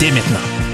Dès maintenant.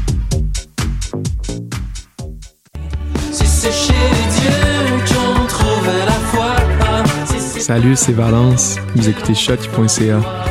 Salut, c'est Valence. Vous écoutez shot.ca.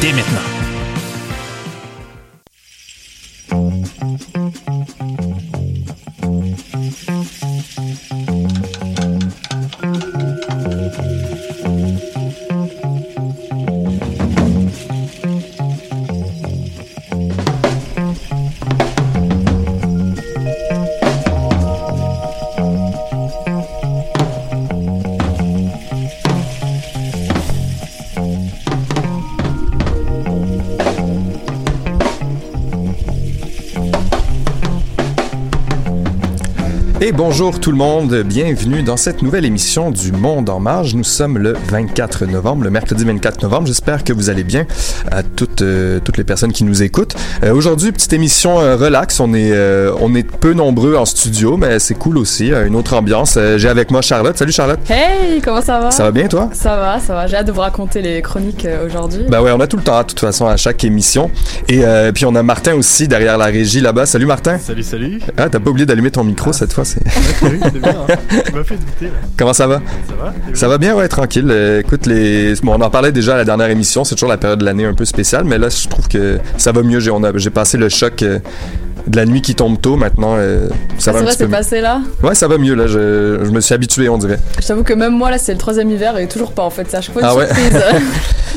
dès maintenant. Bonjour tout le monde, bienvenue dans cette nouvelle émission du Monde en marge. Nous sommes le 24 novembre, le mercredi 24 novembre. J'espère que vous allez bien à toutes euh, toutes les personnes qui nous écoutent. Euh, Aujourd'hui, petite émission euh, relax. On est euh, on est peu nombreux en studio, mais c'est cool aussi, euh, une autre ambiance. Euh, J'ai avec moi Charlotte. Salut Charlotte. Hey, comment ça va? Ça va bien toi? Ça va, ça va. J'ai hâte de vous raconter les chroniques euh, aujourd'hui. Ben ouais, on a tout le temps de toute façon à chaque émission. Et euh, puis on a Martin aussi derrière la régie là-bas. Salut Martin. Salut, salut. Ah, t'as pas oublié d'allumer ton micro cette fois, c'est Comment ça va? Ça va Ça va bien, ouais, tranquille. Écoute, les... bon, on en parlait déjà à la dernière émission. C'est toujours la période de l'année un peu spéciale, mais là, je trouve que ça va mieux. J'ai, a- passé le choc euh, de la nuit qui tombe tôt. Maintenant, euh, ça Ah, va c'est passé là? Ouais, ça va mieux là. Je, je me suis habitué, on dirait. Je t'avoue que même moi là, c'est le troisième hiver et toujours pas en fait. C'est à chaque fois une Ah ouais?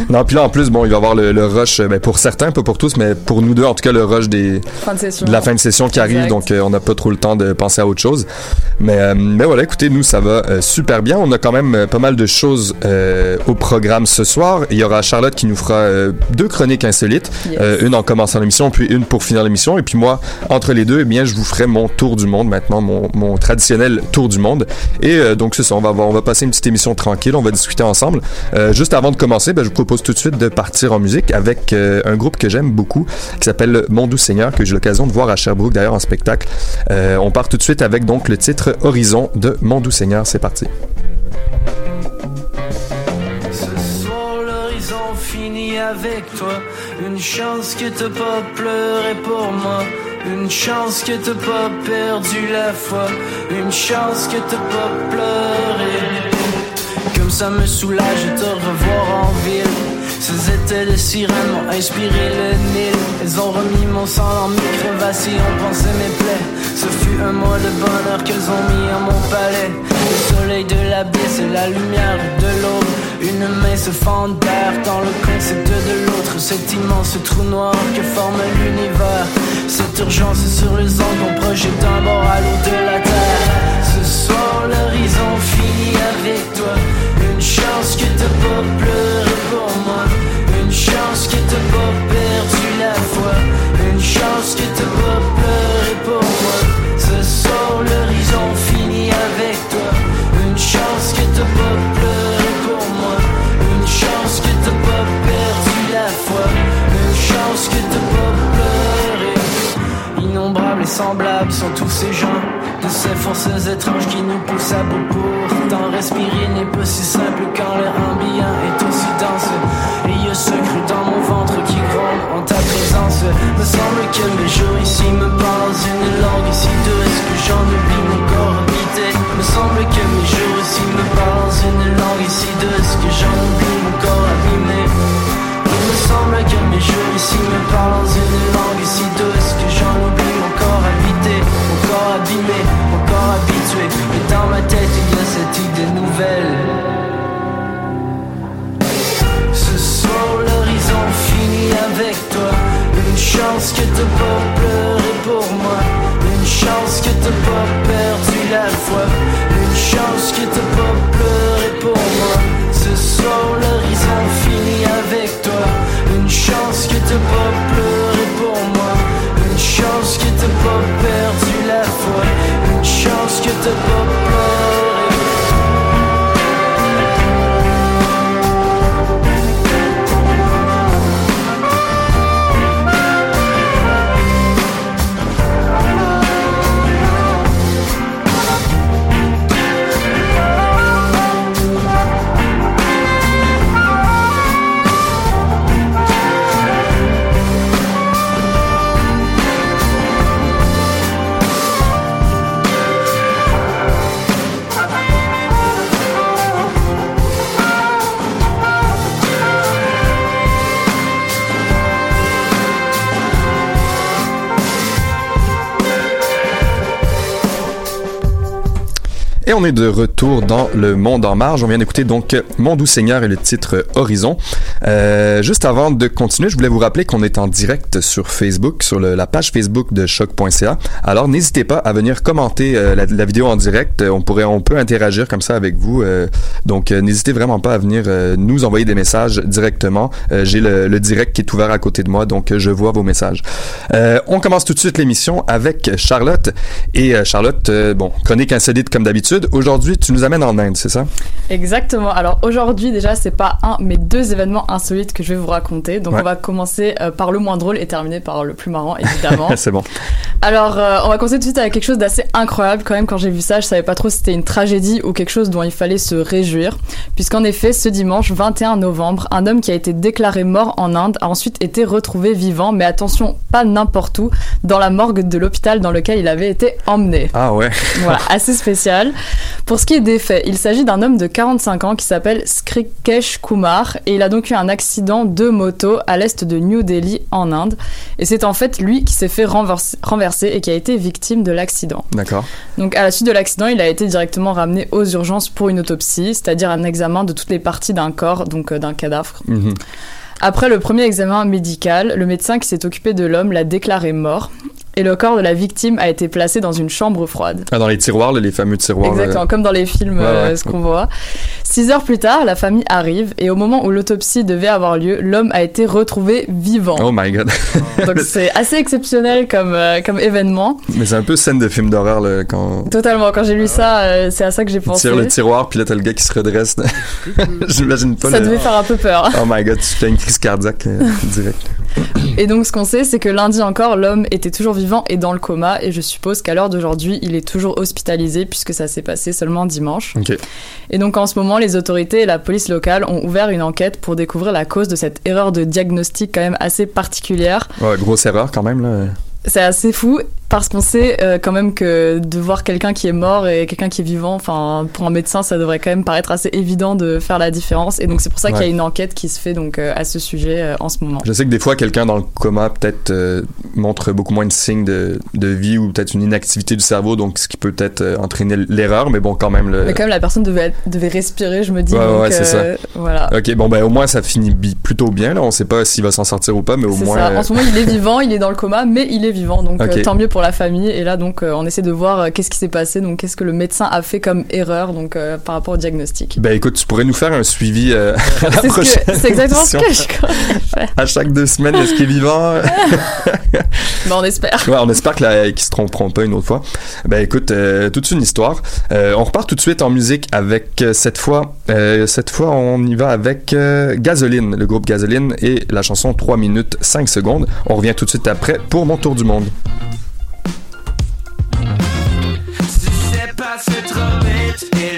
Non, puis là, en plus, bon, il va y avoir le, le rush. euh, Ben, pour certains, pas pour tous, mais pour nous deux, en tout cas, le rush des fin de session. de la fin de session qui arrive, donc euh, on n'a pas trop le temps de penser à autre chose. Mais, euh, mais voilà, écoutez, nous, ça va super bien. On a quand même pas mal de choses au programme ce soir. Il y aura Charlotte qui nous fera deux chroniques insolites, Yes. Une en commençant l'émission, puis une pour finir l'émission. Et puis moi, entre les deux, eh bien, je vous ferai mon tour du monde maintenant, mon, traditionnel tour du monde. Et euh, donc c'est ça, on va, on va passer une petite émission tranquille, on va discuter ensemble. Euh, juste avant de commencer, ben, je vous propose tout de suite de partir en musique avec euh, un groupe que j'aime beaucoup, qui s'appelle Mon Doux Seigneur, que j'ai l'occasion de voir à Sherbrooke d'ailleurs en spectacle. On part tout de suite avec donc le titre Horizon de Mon Doux Seigneur. C'est parti. Une chance que t'as pas perdu la foi. Une chance que t'as pas pleuré. Comme ça me soulage de te revoir en ville. Ces étés de sirènes m'ont inspiré le Nil. Elles ont remis mon sang dans mes crevasses et ont pensé mes plaies. Ce fut un mois de bonheur qu'elles ont mis à mon palais. Le soleil de la baie, c'est la lumière de l'aube Une main se fend d'air dans le concept de l'autre. Cet immense trou noir que forme l'univers. Cette urgence sur les ondes qu'on projette d'un bord à l'autre de la terre. Ce soir l'horizon finit avec toi. Une chance que t'as pas pleuré pour moi. Une chance que t'as pas perdu la foi. Une chance que t'as pas pleuré semblables sont tous ces gens. De ces forces étranges qui nous poussent à bout pourtant respirer n'est pas si simple quand l'air ambiant est aussi dense. Et il y a ce cru dans mon ventre qui gronde en ta présence. Me semble que mes jours pas pleuré pour moi. Une chance que t'as pas perdu la foi. Une chance que t'as pas pleuré pour moi. Ce soir l'horizon finit avec toi. Une chance que t'as pas pleuré pour moi. Une chance que t'as pas perdu la foi. Une chance que t'as pas Et on est de retour dans le monde en marge. On vient d'écouter donc Mon doux Seigneur et le titre Horizon. Euh, juste avant de continuer, je voulais vous rappeler qu'on est en direct sur Facebook, sur la page Facebook de choc.ca. Alors n'hésitez pas à venir commenter euh, la, vidéo en direct. On pourrait, on peut interagir comme ça avec vous. Euh, donc euh, n'hésitez vraiment pas à venir euh, nous envoyer des messages directement. J'ai le, direct qui est ouvert à côté de moi, donc je vois vos messages. On commence tout de suite l'émission avec Charlotte. Et Charlotte, bon, chronique insolite comme d'habitude. Aujourd'hui, tu nous amènes en Inde, c'est ça? Exactement. Alors aujourd'hui déjà c'est pas un mais deux événements insolites que je vais vous raconter. Donc Ouais. on va commencer euh, par le moins drôle et terminer par le plus marrant évidemment. c'est bon. Alors euh, on va commencer tout de suite avec quelque chose d'assez incroyable quand même quand j'ai vu ça je savais pas trop si c'était une tragédie ou quelque chose dont il fallait se réjouir puisqu'en effet ce dimanche 21 novembre un homme qui a été déclaré mort en Inde a ensuite été retrouvé vivant mais attention pas n'importe où dans la morgue de l'hôpital dans lequel il avait été emmené. Ah ouais. Voilà, assez spécial. Pour ce qui est des faits, il s'agit d'un homme de 45 ans qui s'appelle Skrikesh Kumar et il a donc eu un accident de moto à l'est de New Delhi en Inde. Et c'est en fait lui qui s'est fait renverser, renverser et qui a été victime de l'accident. D'accord. Donc à la suite de l'accident, il a été directement ramené aux urgences pour une autopsie, c'est-à-dire un examen de toutes les parties d'un corps, donc euh, d'un cadavre. Mhm. Après le premier examen médical, le médecin qui s'est occupé de l'homme l'a déclaré mort et le corps de la victime a été placé dans une chambre froide. Ah, dans les tiroirs, les fameux tiroirs. Exactement, comme dans les films, Ouais, euh, ouais. ce qu'on voit. Six heures plus tard, la famille arrive et au moment où l'autopsie devait avoir lieu, l'homme a été retrouvé vivant. Oh my god. Donc c'est assez exceptionnel comme, euh, comme événement. Mais c'est un peu scène de film d'horreur, là, quand Totalement, quand j'ai lu ça, euh, c'est à ça que j'ai pensé. tires le tiroir, puis là, t'as le gars qui se redresse. J'imagine pas Ça le... devait faire un peu peur. Oh my god, tu fais une crise cardiaque euh, direct. Et donc ce qu'on sait, c'est que lundi encore, l'homme était toujours vivant et dans le coma et je suppose qu'à l'heure d'aujourd'hui, il est toujours hospitalisé puisque ça s'est passé seulement dimanche. Et donc en ce moment, les autorités et la police locale ont ouvert une enquête pour découvrir la cause de cette erreur de diagnostic quand même assez particulière. Ouais, grosse erreur quand même, là. C'est assez fou parce qu'on sait euh, quand même que de voir quelqu'un qui est mort et quelqu'un qui est vivant, enfin pour un médecin, ça devrait quand même paraître assez évident de faire la différence. Et donc c'est pour ça qu'il y a une enquête qui se fait donc euh, à ce sujet euh, en ce moment. Je sais que des fois, quelqu'un dans le coma peut-être montre beaucoup moins de signes de, de vie ou peut-être une inactivité du cerveau, donc ce qui peut peut-être entraîner l'erreur, mais bon, quand même. Le... Mais quand même, la personne devait, être- devait respirer, je me dis. Ouais, donc, ouais, c'est euh, Voilà. Ok, bon, ben au moins ça finit plutôt bien, là. On sait pas s'il va s'en sortir ou pas, mais au moins. ça. En ce moment, il est vivant, il est dans le coma, mais il est vivant. Donc, euh, tant mieux pour la famille. Et là, donc, euh, on essaie de voir euh, qu'est-ce qui s'est passé. Donc, qu'est-ce que le médecin a fait comme erreur donc, par rapport au diagnostic. Ben écoute, tu pourrais nous faire un suivi à la C'est ce prochaine. c'est exactement ce que je crois. À chaque deux semaines, est-ce qu'il est vivant? Mais on espère. Ouais, on espère que la- qu'ils se tromperont pas une autre fois. Ben écoute, toute une histoire. On repart tout de suite en musique avec cette fois, cette fois on y va avec Gasoline, le groupe Gasoline et la chanson 3 minutes 5 secondes. On revient tout de suite après pour mon tour du monde. Si c'est passé trop vite, et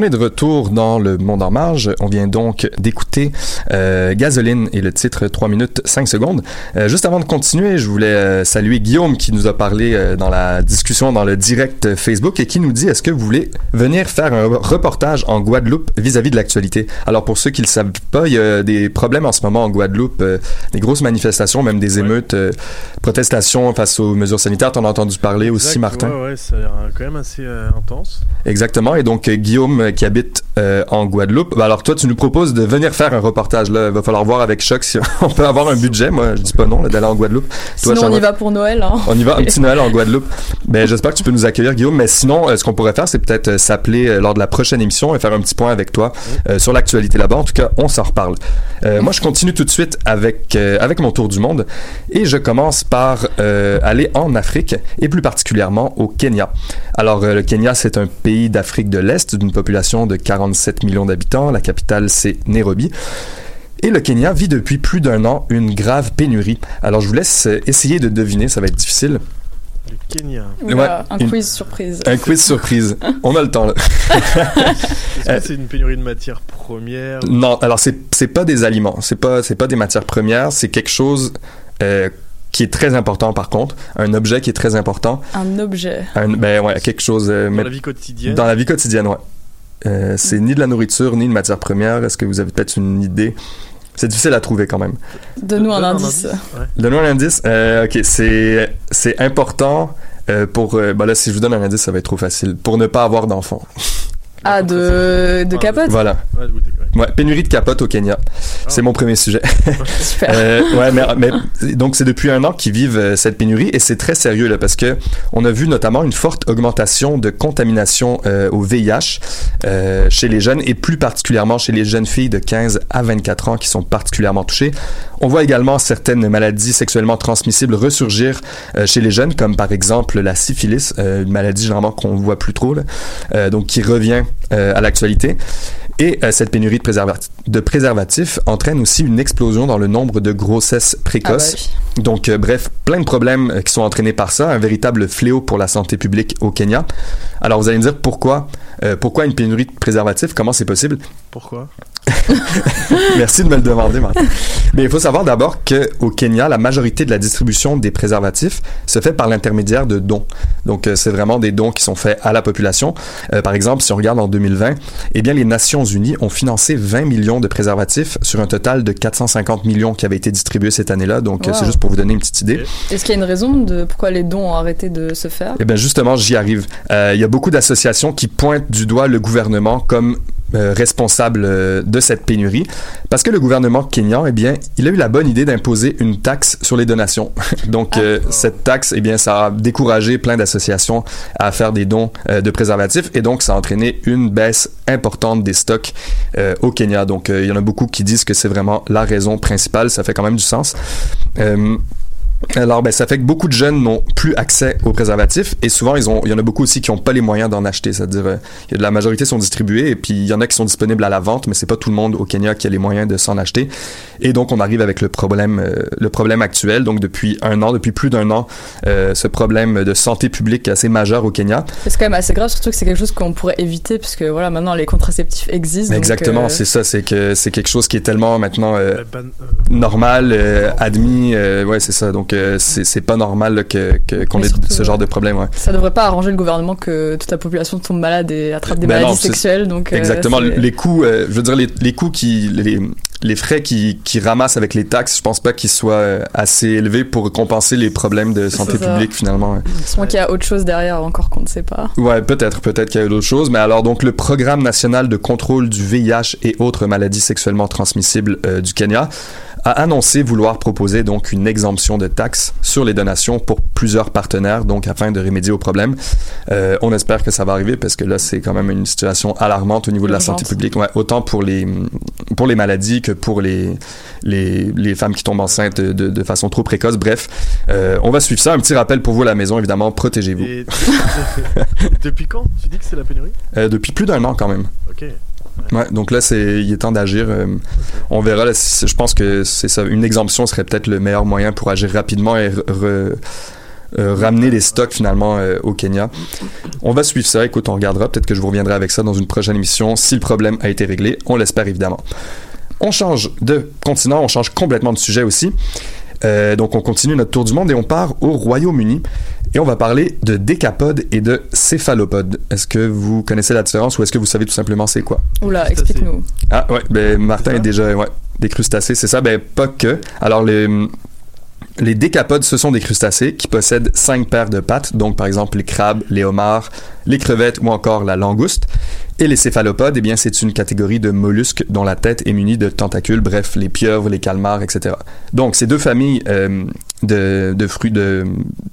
On est de retour dans le monde en marge. On vient donc d'écouter euh, Gasoline et le titre 3 minutes 5 secondes. Euh, juste avant de continuer, je voulais euh, saluer Guillaume qui nous a parlé euh, dans la discussion dans le direct Facebook et qui nous dit est-ce que vous voulez venir faire un reportage en Guadeloupe vis-à-vis de l'actualité? Alors pour ceux qui ne le savent pas, il y a des problèmes en ce moment en Guadeloupe, des grosses manifestations, même des émeutes, protestations face aux mesures sanitaires. T'en as entendu parler aussi, Martin? Ouais, ouais, ça a l'air euh, quand même assez intense. Exactement. Et donc, Guillaume, euh, qui habite euh, en Guadeloupe, bah, alors toi, tu nous proposes de venir faire un reportage. Là, il va falloir voir avec Choc si on peut avoir un budget. Moi, je dis pas non d'aller en Guadeloupe. Toi, Sinon, on y va pour Noël. Hein. on y va, un petit Noël en Guadeloupe. Ben, j'espère que tu peux nous accueillir, Guillaume. Mais sinon, euh, ce qu'on pourrait faire, c'est peut-être s'appeler lors de la prochaine émission et faire un petit point avec toi sur l'actualité là-bas. En tout cas, on s'en reparle. Moi, je continue tout de suite avec avec mon tour du monde et je commence par aller en Afrique et plus particulièrement au Kenya. Alors, le Kenya, c'est un pays d'Afrique de l'Est d'une population de 47 millions d'habitants. La capitale, c'est Nairobi. Et le Kenya vit depuis plus d'un an une grave pénurie. Alors, je vous laisse essayer de deviner, ça va être difficile. Le Kenya. Oula, un une- quiz surprise. Un quiz surprise. On a le temps, là. Est-ce Euh, que c'est une pénurie de matières premières Non, alors c'est c'est pas des aliments, c'est pas c'est pas des matières premières, c'est quelque chose euh, qui est très important par contre, un objet qui est très important, Un objet. un, ben ouais, quelque chose euh, dans mais- la vie quotidienne dans la vie quotidienne, ouais. Euh, c'est ni de la nourriture ni une matière première. Est-ce que vous avez peut-être une idée? C'est difficile à trouver quand même. Donne-nous un indice. Donne-moi un indice. Euh, ok, c'est c'est important euh, pour. ben là, si je vous donne un indice, ça va être trop facile. Pour ne pas avoir d'enfants. Ah, de, de Ah, capote Voilà. Ouais, pénurie de capote au Kenya. C'est mon premier sujet. Super. Euh, ouais, mais, mais donc c'est depuis un an qu'ils vivent euh, cette pénurie et c'est très sérieux là parce que on a vu notamment une forte augmentation de contamination euh, au VIH euh, chez les jeunes et plus particulièrement chez les jeunes filles de 15 à 24 ans qui sont particulièrement touchées. On voit également certaines maladies sexuellement transmissibles ressurgir euh, chez les jeunes comme par exemple la syphilis, euh, une maladie généralement qu'on voit plus trop là, euh, donc qui revient à l'actualité. Et euh, cette pénurie de, préservati- de préservatifs entraîne aussi une explosion dans le nombre de grossesses précoces. Ah bah Donc, euh, bref, plein de problèmes euh, qui sont entraînés par ça, un véritable fléau pour la santé publique au Kenya. Alors, vous allez me dire pourquoi, euh, pourquoi une pénurie de préservatifs, comment c'est possible? Pourquoi? Merci de me le demander, Martin. Mais il faut savoir d'abord qu'au Kenya, la majorité de la distribution des préservatifs se fait par l'intermédiaire de dons. Donc, euh, c'est vraiment des dons qui sont faits à la population. Euh, par exemple, si on regarde en 2020, eh bien, les Nations Unies ont financé 20 millions de préservatifs sur un total de 450 millions qui avaient été distribués cette année-là. Donc, Wow. c'est juste pour vous donner une petite idée. Est-ce qu'il y a une raison de pourquoi les dons ont arrêté de se faire? Eh bien, justement, j'y arrive. Euh, Il y a beaucoup d'associations qui pointent du doigt le gouvernement comme euh, responsable euh, de cette pénurie, parce que le gouvernement kényan, eh bien, il a eu la bonne idée d'imposer une taxe sur les donations. Donc, euh, cette taxe, eh bien, ça a découragé plein d'associations à faire des dons euh, de préservatifs, et donc ça a entraîné une baisse importante des stocks euh, au Kenya. Donc, euh, il y en a beaucoup qui disent que c'est vraiment la raison principale. Ça fait quand même du sens. Alors, ben, ça fait que beaucoup de jeunes n'ont plus accès aux préservatifs et souvent, ils ont, il y en a beaucoup aussi qui n'ont pas les moyens d'en acheter. C'est-à-dire, euh, la majorité sont distribués et puis il y en a qui sont disponibles à la vente, mais c'est pas tout le monde au Kenya qui a les moyens de s'en acheter. Et donc, on arrive avec le problème, euh, le problème actuel. Donc, depuis un an, depuis plus d'un an, euh, ce problème de santé publique assez majeur au Kenya. C'est quand même assez grave, surtout que c'est quelque chose qu'on pourrait éviter, puisque voilà, maintenant les contraceptifs existent. donc, Exactement, euh, c'est ça. C'est que c'est quelque chose qui est tellement maintenant euh, euh, normal, euh, admis. euh, ouais, c'est ça. Donc, euh, c'est pas normal là, que qu'on ait ce genre de problème. Ouais. Ça devrait pas arranger le gouvernement que toute la population tombe malade et attrape des Ben maladies sexuelles. Donc, euh, Exactement. les coûts, euh, je veux dire, les, les coûts qui, les, les frais qui, qui ramassent avec les taxes, je pense pas qu'ils soient euh, assez élevés pour compenser les problèmes de santé publique finalement. ouais. Sûrement qu'il y a autre chose derrière encore qu'on ne sait pas. Ouais, peut-être, peut-être qu'il y a eu d'autres choses. Mais alors, donc, le Programme national de contrôle du VIH et autres maladies sexuellement transmissibles euh, du Kenya a annoncé vouloir proposer donc une exemption de taxes sur les donations pour plusieurs partenaires, donc afin de remédier au problème. Euh, on espère que ça va arriver parce que là, c'est quand même une situation alarmante au niveau de la santé publique, ouais, autant pour les pour les maladies que pour les les, les femmes qui tombent enceintes de, façon trop précoce. Bref, euh, on va suivre ça. Un petit rappel pour vous à la maison, évidemment, protégez-vous. Et depuis quand tu dis que c'est la pénurie? Euh, depuis plus d'un an quand même. Ok. Ouais, donc là, c'est, il est temps d'agir. euh, on verra. Là, je pense que c'est ça. Une exemption serait peut-être le meilleur moyen pour agir rapidement et re- euh, ramener les stocks finalement euh, au Kenya. On va suivre ça. Écoute, on regardera. Peut-être que je vous reviendrai avec ça dans une prochaine émission si le problème a été réglé. On l'espère évidemment. On change de continent. On change complètement de sujet aussi. Euh, donc, on continue notre tour du monde et on part au Royaume-Uni. Et on va parler de décapodes et de céphalopodes. Est-ce que vous connaissez la différence ou est-ce que vous savez tout simplement c'est quoi? Oula, explique-nous. Ah ouais, ben Martin est ça? déjà ouais, des crustacés, c'est ça, ben pas que. Alors les les décapodes, ce sont des crustacés qui possèdent cinq paires de pattes, donc par exemple les crabes, les homards, les crevettes ou encore la langouste. Et les céphalopodes, eh bien, c'est une catégorie de mollusques dont la tête est munie de tentacules, bref, les pieuvres, les calmars, etc. Donc, ces deux familles euh, de, de fruits de...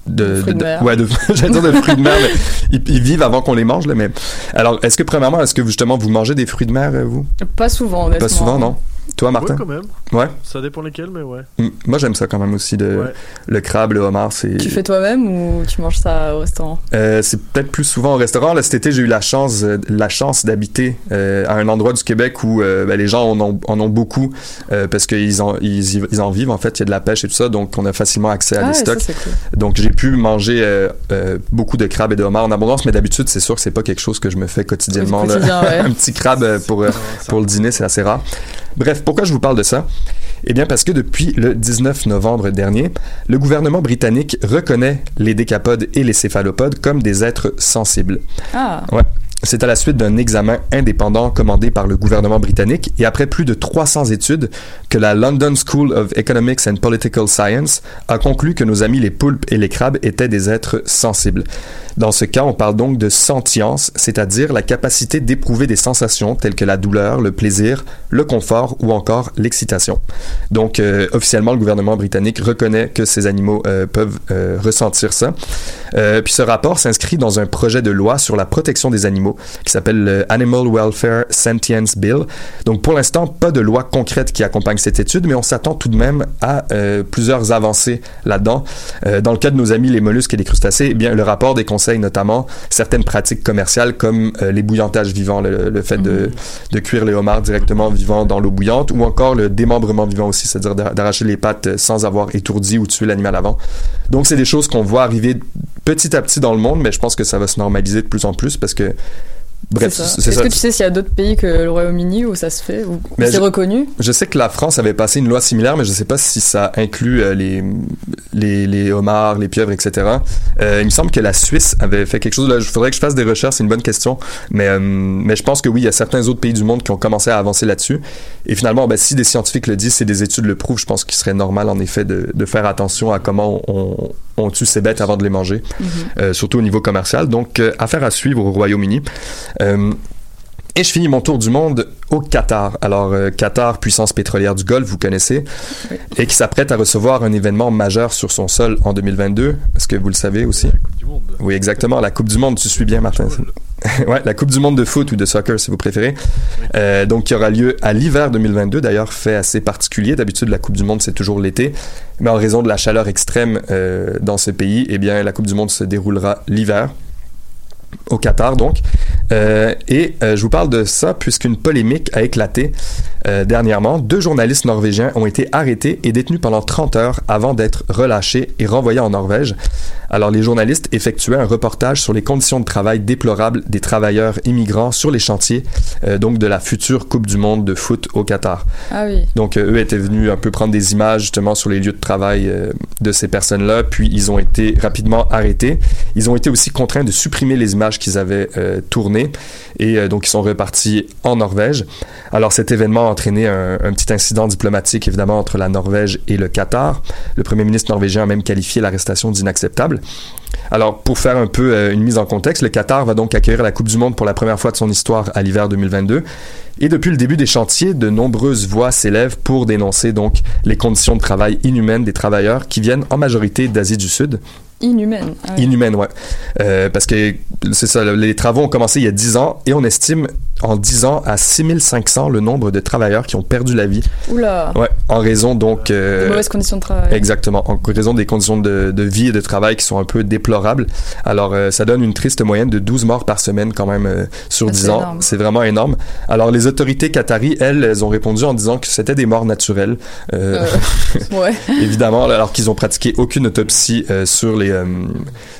De fruits de mer. Ouais, de, j'allais dire de fruits de mer, mais ils, ils vivent avant qu'on les mange, là, mais... Alors, est-ce que, premièrement, est-ce que, justement, vous mangez des fruits de mer, euh, vous? Pas souvent, honnêtement. Pas souvent, non? Toi, Martin? Ouais, quand même. Ouais. Ça dépend lesquels, mais ouais. Moi, j'aime ça quand même aussi. De, Ouais. Le crabe, le homard, c'est. Tu fais toi-même ou tu manges ça au restaurant? Euh, c'est peut-être plus souvent au restaurant. Là, cet été, j'ai eu la chance, euh, la chance d'habiter euh, à un endroit du Québec où euh, ben, les gens en ont, en ont beaucoup euh, parce qu'ils en, ils, en vivent. En fait, il y a de la pêche et tout ça, donc on a facilement accès à Ah des ça stocks. cool. Donc, j'ai pu manger euh, euh, beaucoup de crabes et de homards en abondance, mais d'habitude, c'est sûr que c'est pas quelque chose que je me fais quotidiennement. Quotidien, un petit crabe pour, euh, pour le dîner, c'est assez rare. Bref, pourquoi je vous parle de ça? Eh bien, parce que depuis le 19 novembre dernier, le gouvernement britannique reconnaît les décapodes et les céphalopodes comme des êtres sensibles. Ah, C'est à la suite d'un examen indépendant commandé par le gouvernement britannique et après plus de 300 études que la London School of Economics and Political Science a conclu que nos amis les poulpes et les crabes étaient des êtres sensibles. Dans ce cas, on parle donc de sentience, c'est-à-dire la capacité d'éprouver des sensations telles que la douleur, le plaisir, le confort ou encore l'excitation. Donc, euh, officiellement, le gouvernement britannique reconnaît que ces animaux euh, peuvent euh, ressentir ça. Euh, puis ce rapport s'inscrit dans un projet de loi sur la protection des animaux animaux, qui s'appelle le Animal Welfare Sentience Bill. Donc pour l'instant, pas de loi concrète qui accompagne cette étude, mais on s'attend tout de même à euh, plusieurs avancées là-dedans. Euh, dans le cas de nos amis les mollusques et les crustacés, eh bien le rapport déconseille notamment certaines pratiques commerciales comme euh, les bouillantages vivants, le, le fait de, de cuire les homards directement vivants dans l'eau bouillante, ou encore le démembrement vivant aussi, c'est-à-dire d'a- d'arracher les pattes sans avoir étourdi ou tué l'animal avant. Donc c'est des choses qu'on voit arriver petit à petit dans le monde, mais je pense que ça va se normaliser de plus en plus parce que bref, C'est ça. c'est Est-ce que tu sais s'il y a d'autres pays que le Royaume-Uni où ça se fait, où Mais c'est je- reconnu? Je sais que la France avait passé une loi similaire, mais je sais pas si ça inclut euh, les, les, les homards, les pieuvres, etc. Euh, il me semble que la Suisse avait fait quelque chose. Là, il faudrait que je fasse des recherches, c'est une bonne question. Mais, euh, mais je pense que oui, il y a certains autres pays du monde qui ont commencé à avancer là-dessus. Et finalement, ben, si des scientifiques le disent, si des études le prouvent, je pense qu'il serait normal, en effet, de, de faire attention à comment on, on tue ces bêtes avant de les manger, euh, surtout au niveau commercial. Donc, affaire à suivre au Royaume-Uni. Euh, et je finis mon tour du monde au Qatar. Alors, euh, Qatar, puissance pétrolière du Golfe, vous connaissez, et qui s'apprête à recevoir un événement majeur sur son sol en 2022. Est-ce que vous le savez aussi? du monde. Oui, exactement. La Coupe du Monde, tu suis bien, Martin. ouais, la Coupe du Monde de foot ou de soccer, si vous préférez. Euh, donc, qui aura lieu à l'hiver 2022. D'ailleurs, fait assez particulier. D'habitude, la Coupe du Monde, c'est toujours l'été. Mais en raison de la chaleur extrême euh, dans ce pays, eh bien, la Coupe du Monde se déroulera l'hiver au Qatar donc. Euh, et euh, je vous parle de ça puisqu'une polémique a éclaté euh, dernièrement. Deux journalistes norvégiens ont été arrêtés et détenus pendant 30 heures avant d'être relâchés et renvoyés en Norvège. Alors les journalistes effectuaient un reportage sur les conditions de travail déplorables des travailleurs immigrants sur les chantiers donc de la future Coupe du Monde de foot au Qatar. Ah oui. Donc, eux étaient venus un peu prendre des images justement sur les lieux de travail de ces personnes-là, puis ils ont été rapidement arrêtés. Ils ont été aussi contraints de supprimer les images qu'ils avaient euh, tournées, et euh, donc ils sont repartis en Norvège. Alors, cet événement a entraîné un, petit incident diplomatique, évidemment, entre la Norvège et le Qatar. Le premier ministre norvégien a même qualifié l'arrestation d'inacceptable. Alors, pour faire un peu euh, une mise en contexte, le Qatar va donc accueillir la Coupe du Monde pour la première fois de son histoire à l'hiver 2022. Et depuis le début des chantiers, de nombreuses voix s'élèvent pour dénoncer donc les conditions de travail inhumaines des travailleurs qui viennent en majorité d'Asie du Sud. Inhumaine. Ah oui. Inhumaines, ouais. Euh, parce que c'est ça, les travaux ont commencé il y a 10 ans et on estime en 10 ans à 6500 le nombre de travailleurs qui ont perdu la vie. Oula. Ouais, en raison donc... euh, De mauvaises conditions de travail. Exactement, en raison des conditions de, de vie et de travail qui sont un peu déplorables. Alors, euh, ça donne une triste moyenne de 12 morts par semaine quand même euh, sur Ah, 10 c'est ans. C'est vraiment énorme. Alors, les autorités qataries, elles, elles ont répondu en disant que c'était des morts naturelles. Ouais. évidemment, alors qu'ils ont pratiqué aucune autopsie sur les euh,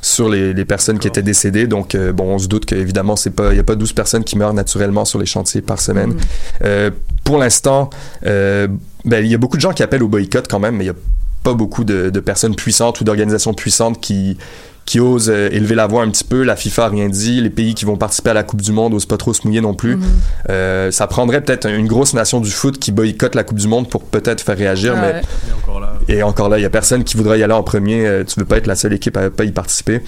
sur les, les personnes qui étaient décédées. Donc, euh, bon, on se doute qu'évidemment, c'est pas, il y a pas 12 personnes qui meurent naturellement sur les chantiers par semaine. Mhm. Euh, pour l'instant, ben, il y a beaucoup de gens qui appellent au boycott quand même, mais il y a pas beaucoup de, de personnes puissantes ou d'organisations puissantes qui qui osent euh, élever la voix un petit peu. La FIFA a rien dit. Les pays qui vont participer à la Coupe du Monde osent pas trop se mouiller non plus. Mhm. Euh, ça prendrait peut-être une grosse nation du foot qui boycotte la Coupe du Monde pour peut-être faire réagir, Ah mais ouais. Et encore là. il y a personne qui voudrait y aller en premier. Euh, tu veux pas être la seule équipe à pas y participer.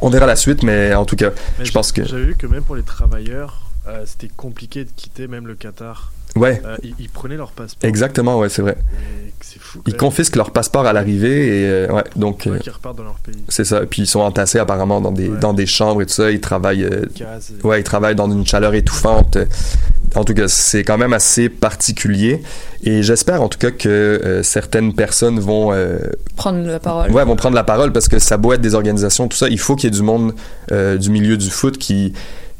On verra la suite, mais en tout cas, Mais je pense que J'avais vu que même pour les travailleurs, euh, c'était compliqué de quitter même le Qatar. Ouais, Euh, ils, ils prenaient leur passeport. exactement, ouais, c'est vrai. Et que c'est fou. Ils confisquent leur passeport à l'arrivée et euh, ouais, donc Ouais, euh, qu'ils repartent dans leur pays. c'est ça. Puis ils sont entassés apparemment dans des Ouais. dans des chambres et tout ça. Ils travaillent, euh, et- ouais, ils travaillent dans une chaleur étouffante. En tout cas, c'est quand même assez particulier. Et j'espère en tout cas que euh, certaines personnes vont euh, Prendre la parole. Ouais, vont prendre la parole parce que ça doit être des organisations, tout ça. Il faut qu'il y ait du monde euh, du milieu du foot qui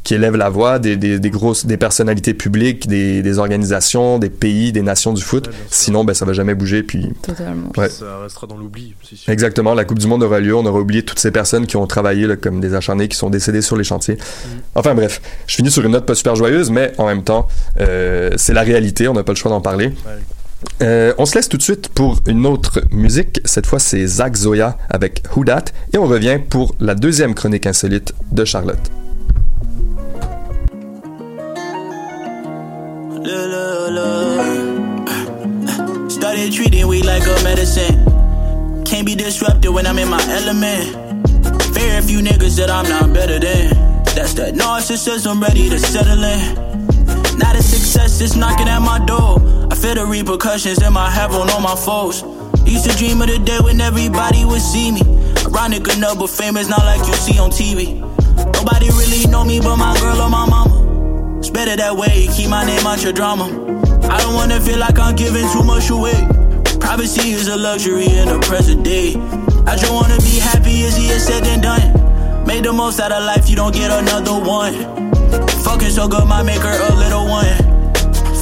qui élève la voix, des, des, des grosses, des personnalités publiques, des, des organisations, des pays, des nations du foot. Ouais. Sinon, ben ça va jamais bouger. Puis Totalement. Ouais. Ça restera dans l'oubli, exactement, la Coupe du Monde aura lieu, on aura oublié toutes ces personnes qui ont travaillé là, comme des acharnés, qui sont décédés sur les chantiers. Enfin bref, je finis sur une note pas super joyeuse, mais en même temps, euh, c'est la réalité, on n'a pas le choix d'en parler. Ouais. Euh, on se laisse tout de suite pour une autre musique. Cette fois, c'est Zach Zoya avec Who Dat. Et on revient pour la deuxième chronique insolite de Charlotte. Started treating weed like a medicine. Can't be disrupted when I'm in my element. Very few niggas that I'm not better than. That's that narcissism ready to settle in. Not a success, it's knocking at my door. I feel the repercussions in my heaven on all my foes. Used to dream of the day when everybody would see me. Ironic enough, but famous not like you see on TV. Nobody really know me but my girl or my mama. Better that way, keep my name out your drama. I don't wanna feel like I'm giving too much away. Privacy is a luxury in the present day. I just wanna be happy, easier said than done. Made the most out of life, you don't get another one. Fucking so good, might make her a little one.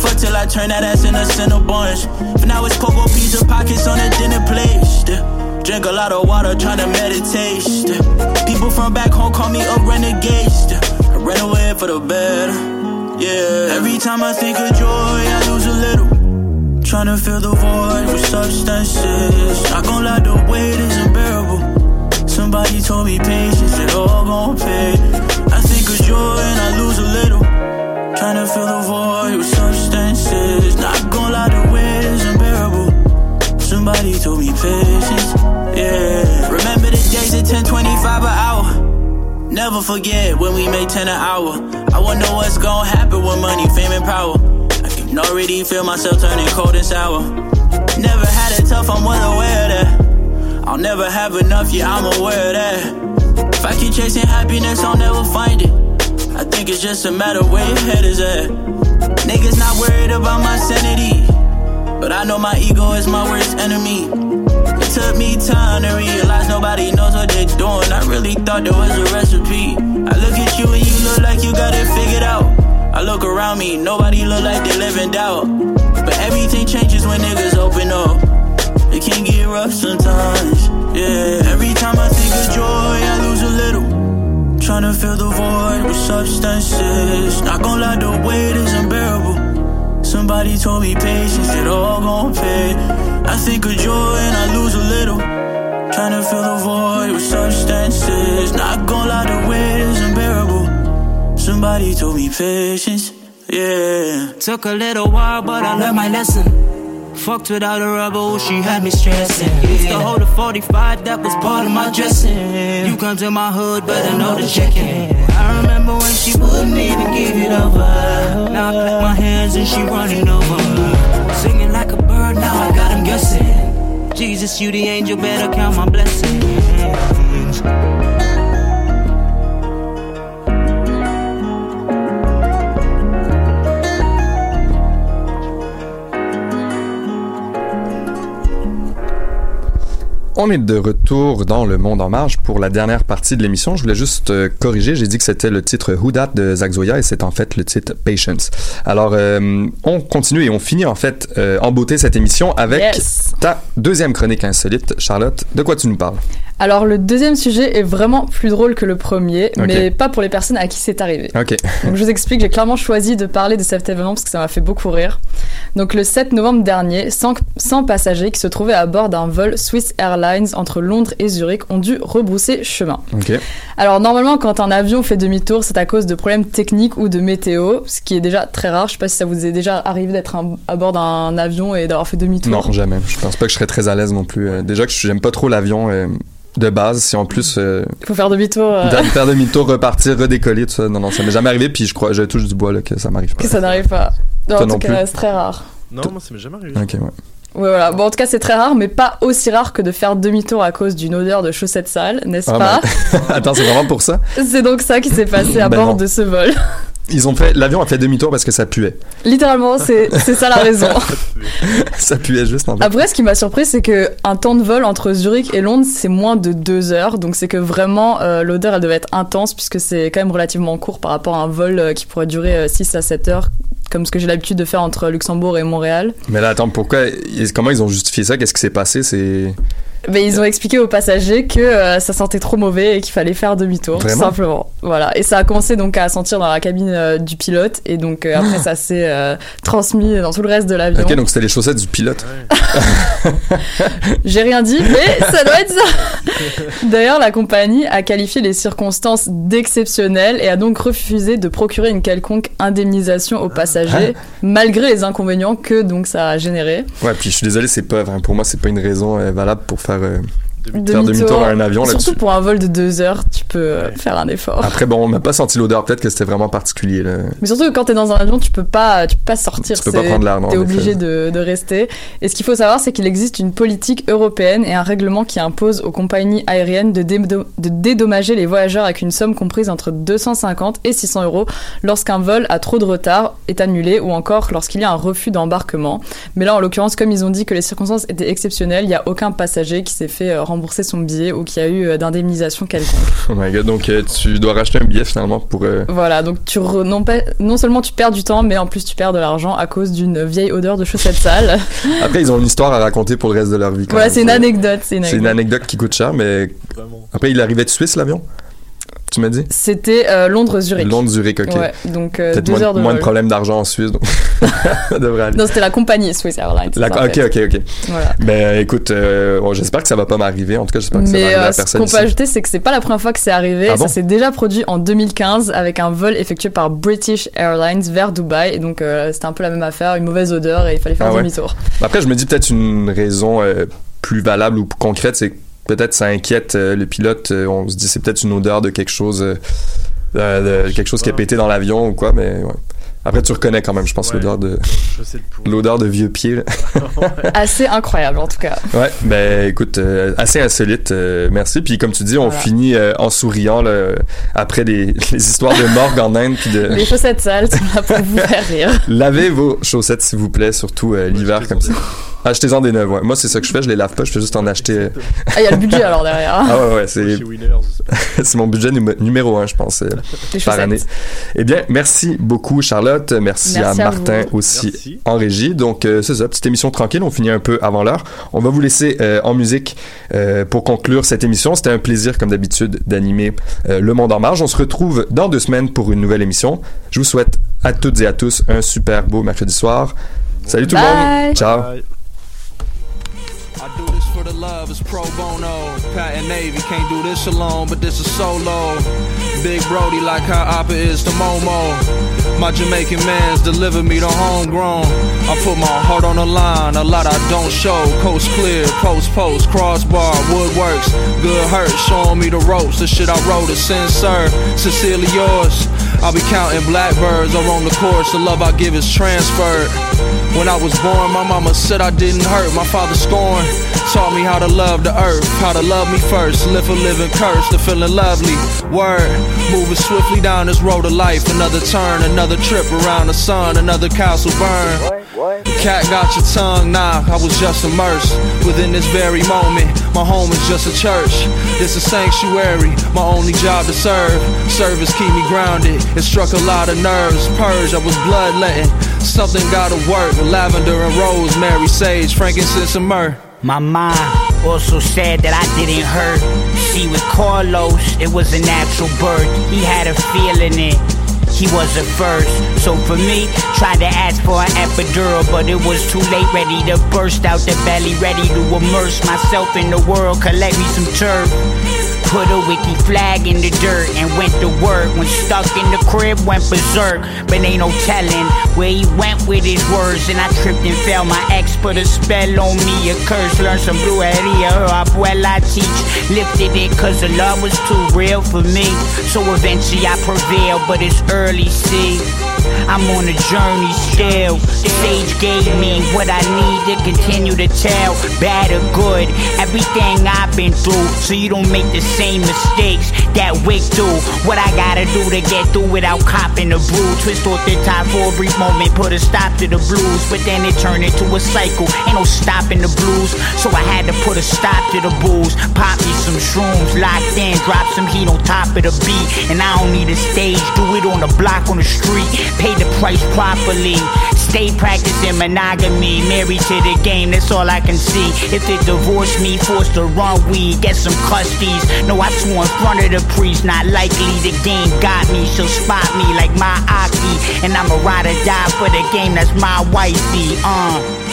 Fuck till I turn that ass into bunch. For now it's Cocoa pizza pockets on a dinner plate. Drink a lot of water, try to meditate. People from back home call me a renegade. I ran away for the better. Yeah. Every time I think of joy, I lose a little. Trying to fill the void with substances. Not gonna lie, the weight is unbearable. Somebody told me patience, it all gon' pay. I think of joy and I lose a little. Trying to fill the void with substances. Not gonna lie, the weight is unbearable. Somebody told me patience, yeah. Remember the days at 1025 an hour. Never forget when we made 10 an hour. I wonder what's gonna happen with money, fame, and power. I can already feel myself turning cold and sour. Never had it tough, I'm well aware that. I'll never have enough, yeah, I'm aware of that. If I keep chasing happiness, I'll never find it. I think it's just a matter where your head is at. Niggas not worried about my sanity. But I know my ego is my worst enemy. Took me time to realize nobody knows what they're doing. I really thought there was a recipe. I look at you and you look like you got it figured out. I look around me, nobody look like they live in doubt. But everything changes when niggas open up. It can get rough sometimes, yeah. Every time I think of joy, I lose a little. Trying to fill the void with substances. Somebody told me patience, it all gon' pay. I think of joy and I lose a little. Trying to fill the void with substances. Not gonna lie, the weight is unbearable. Somebody told me patience, yeah. Took a little while, but I learned my lesson. Fucked without a rubber, she had me stressing. Used to hold a 45, that was part of my dressing. You come to my hood, better know the checking. Remember when she wouldn't even give it over. Now I pack my hands and she running over. Singing like a bird, now I got him guessing. Jesus, you the angel, better count my blessings. On est de retour dans le monde en marge pour la dernière partie de l'émission. Je voulais juste euh, corriger, j'ai dit que c'était le titre Who Dat de Zach Zoya et c'est en fait le titre Patience. Alors, euh, on continue et on finit en fait euh, en beauté cette émission avec Yes. ta deuxième chronique insolite. Charlotte, de quoi tu nous parles? Alors le deuxième sujet est vraiment plus drôle que le premier, mais pas pour les personnes à qui c'est arrivé. Ok. Donc je vous explique, j'ai clairement choisi de parler de cet événement parce que ça m'a fait beaucoup rire. Donc le 7 novembre dernier, 100, 100 passagers qui se trouvaient à bord d'un vol Swiss Airlines entre Londres et Zurich ont dû rebrousser chemin. Ok. Alors normalement quand un avion fait demi-tour, c'est à cause de problèmes techniques ou de météo, ce qui est déjà très rare. Je sais pas si ça vous est déjà arrivé d'être à bord d'un avion et d'avoir fait demi-tour. Non, jamais. Je pense pas que je serais très à l'aise non plus. Euh, déjà que je- j'aime pas trop l'avion euh, de base. Si en plus euh, Il faut faire demi-tour. euh, faire demi-tour, repartir, redécoller, tout ça, non, non, ça m'est jamais arrivé. Puis je crois, je touche du bois là, que ça m'arrive pas. que ça n'arrive pas. Non, Toi en non tout cas, c'est très rare. Non, moi, ça m'est jamais arrivé. Ok, ouais. Ouais, voilà. Bon, en tout cas, c'est très rare, mais pas aussi rare que de faire demi-tour à cause d'une odeur de chaussettes sales, n'est-ce Ah, pas Attends, c'est vraiment pour ça. C'est donc ça qui s'est passé à Ben bord non. de ce vol. Ils ont fait, l'avion a fait demi-tour parce que ça puait. Littéralement, c'est c'est ça la raison. ça puait juste fait. Après, ce qui m'a surpris, c'est que un temps de vol entre Zurich et Londres, c'est moins de deux heures. Donc, c'est que vraiment, euh, l'odeur, elle devait être intense puisque c'est quand même relativement court par rapport à un vol euh, qui pourrait durer euh, 6 à 7 heures, comme ce que j'ai l'habitude de faire entre Luxembourg et Montréal. Mais là, attends, pourquoi, comment ils ont justifié ça? Qu'est-ce qui s'est passé? C'est Mais ils ont expliqué aux passagers que euh, ça sentait trop mauvais et qu'il fallait faire demi-tour, simplement. Voilà. Et ça a commencé donc à sentir dans la cabine euh, du pilote et donc euh, après ça s'est euh, transmis dans tout le reste de l'avion. Ok, donc c'était les chaussettes du pilote. J'ai rien dit, mais ça doit être ça. D'ailleurs, la compagnie a qualifié les circonstances d'exceptionnelles et a donc refusé de procurer une quelconque indemnisation aux passagers, malgré les inconvénients que donc ça a généré. Ouais, puis je suis désolé, c'est pas, pour moi, c'est pas une raison valable pour faire стараем. Faire demi-tour à un avion Surtout pour un vol de deux heures, tu peux euh, faire un effort. Après, bon, on n'a pas senti l'odeur. Peut-être que c'était vraiment particulier. Là. Mais surtout que quand t'es dans un avion, tu peux pas, tu peux pas sortir. Tu peux pas prendre l'air, non, T'es obligé de, de rester. Et ce qu'il faut savoir, c'est qu'il existe une politique européenne et un règlement qui impose aux compagnies aériennes de, dédo- de dédommager les voyageurs avec une somme comprise entre 250 et 600 euros lorsqu'un vol a trop de retard, est annulé ou encore lorsqu'il y a un refus d'embarquement. Mais là, en l'occurrence, comme ils ont dit que les circonstances étaient exceptionnelles, il y a aucun passager qui s'est fait euh, rembourser son billet ou qui a eu euh, d'indemnisation quelconque. Oh my god. Donc, euh, tu dois racheter un billet finalement pour. euh, Voilà, donc tu re- non, pas- non seulement tu perds du temps, mais en plus tu perds de l'argent à cause d'une vieille odeur de chaussettes sales. Après, ils ont une histoire à raconter pour le reste de leur vie. quand voilà, même. c'est une anecdote. C'est une C'est une anecdote. anecdote qui coûte cher, mais après, il arrivait de Suisse l'avion? Tu m'as dit? C'était euh, Londres-Zurich. Londres-Zurich, ok. Ouais, donc euh, Peut-être deux moins, heures de moins de problèmes d'argent en Suisse, donc ça devrait aller. Non, c'était la compagnie Swiss Airlines. La- ça, ok, ok, ok. Voilà. Ben écoute, euh, bon, j'espère que ça va pas m'arriver. En tout cas, j'espère que ça va Mais arriver euh, à ce personne qu'on peut ajouter, c'est que c'est pas la première fois que c'est arrivé. Ah bon? ça s'est déjà produit en 2015 avec un vol effectué par British Airlines vers Dubaï. Et donc euh, c'était un peu la même affaire, une mauvaise odeur et il fallait faire Ah ouais. demi-tour. Après, je me dis peut-être une raison euh, plus valable ou plus concrète, c'est que peut-être ça inquiète euh, le pilote. euh, on se dit c'est peut-être une odeur de quelque chose, euh, de quelque chose qui a pété dans l'avion ou quoi, mais ouais. Après, tu reconnais quand même, je pense, Ouais. l'odeur de l'odeur de vieux pieds. Assez incroyable en tout cas. Ouais, ben écoute, euh, assez insolite, euh, merci. Puis comme tu dis, on Voilà. finit euh, en souriant là, après les, les histoires de morgue en Inde, puis de Les chaussettes sales sont là pour vous faire rire. lavez vos chaussettes s'il vous plaît, surtout euh, l'hiver comme ça. Achetez-en des neuves. Ouais. Moi, c'est ça que je fais, je les lave pas, je fais juste en acheter. Ah, il y a le budget alors derrière. Ah ouais, ouais, c'est c'est mon budget numé- numéro un, je pense, euh, par année. Eh bien, merci beaucoup, Charlotte. Merci, Merci à à Martin vous. aussi Merci. en régie. Donc, euh, c'est ça, petite émission tranquille. On finit un peu avant l'heure. On va vous laisser euh, en musique euh, pour conclure cette émission. C'était un plaisir, comme d'habitude, d'animer euh, Le Monde en Marge. On se retrouve dans deux semaines pour une nouvelle émission. Je vous souhaite à toutes et à tous un super beau mercredi soir. Salut tout le monde. Ciao. Bye. I do this the love, is pro bono. And Navy can't do this alone, but this is solo. Big Brody, like how Oppa is to Momo. My Jamaican mans deliver me the homegrown. I put my heart on the line, a lot I don't show. Coast clear, post post, crossbar, woodworks. Good hurt, showing me the ropes. The shit I wrote is sincere, sincerely yours. I'll be counting blackbirds or on the course. The love I give is transferred. When I was born, my mama said I didn't hurt. My father scorned, taught me how to love the earth, how to love me first. Live a living curse, to feeling lovely. Word, moving swiftly down this road of life. Another turn, another trip around the sun, another castle burn. The cat got your tongue, nah, I was just immersed within this very moment. My home is just a church, it's a sanctuary, my only job to serve. Service keep me grounded, it struck a lot of nerves. Purge, I was bloodletting, something gotta work. Lavender and rosemary, sage, frankincense and myrrh. My mom also said that I didn't hurt. See, with Carlos, it was a natural birth. He had a feeling it. He was the first. So for me, tried to ask for an epidural, but it was too late. Ready to burst out the belly, ready to immerse myself in the world, collect me some turf. Put a wiki flag in the dirt and went to work. When stuck in the crib, went berserk. But ain't no telling where he went with his words. And I tripped and fell. My ex put a spell on me, a curse. Learned some brujeria. Her abuela teach. Lifted it cause the love was too real for me. So eventually I prevailed, but it's early, see. I'm on a journey still. Sage gave me what I need to continue to tell. Bad or good, everything I've been through. So you don't make the same mistakes that Wick do. What I gotta do to get through without copping the brew. Twist off the top for a brief moment, put a stop to the blues. But then it turned into a cycle. Ain't no stopping the blues. So I had to put a stop to the booze. Pop me some shrooms, locked in, drop some heat on top of the beat. And I don't need a stage, do it on the block on the street. Pay the price properly. Stay practicing monogamy, married to the game, that's all I can see. If it divorce me, forced to run weed, get some custies. No, I swore in front of the priest, not likely the game got me. She'll spot me like my Aki, and I'm a ride or die for the game, that's my wifey, uh.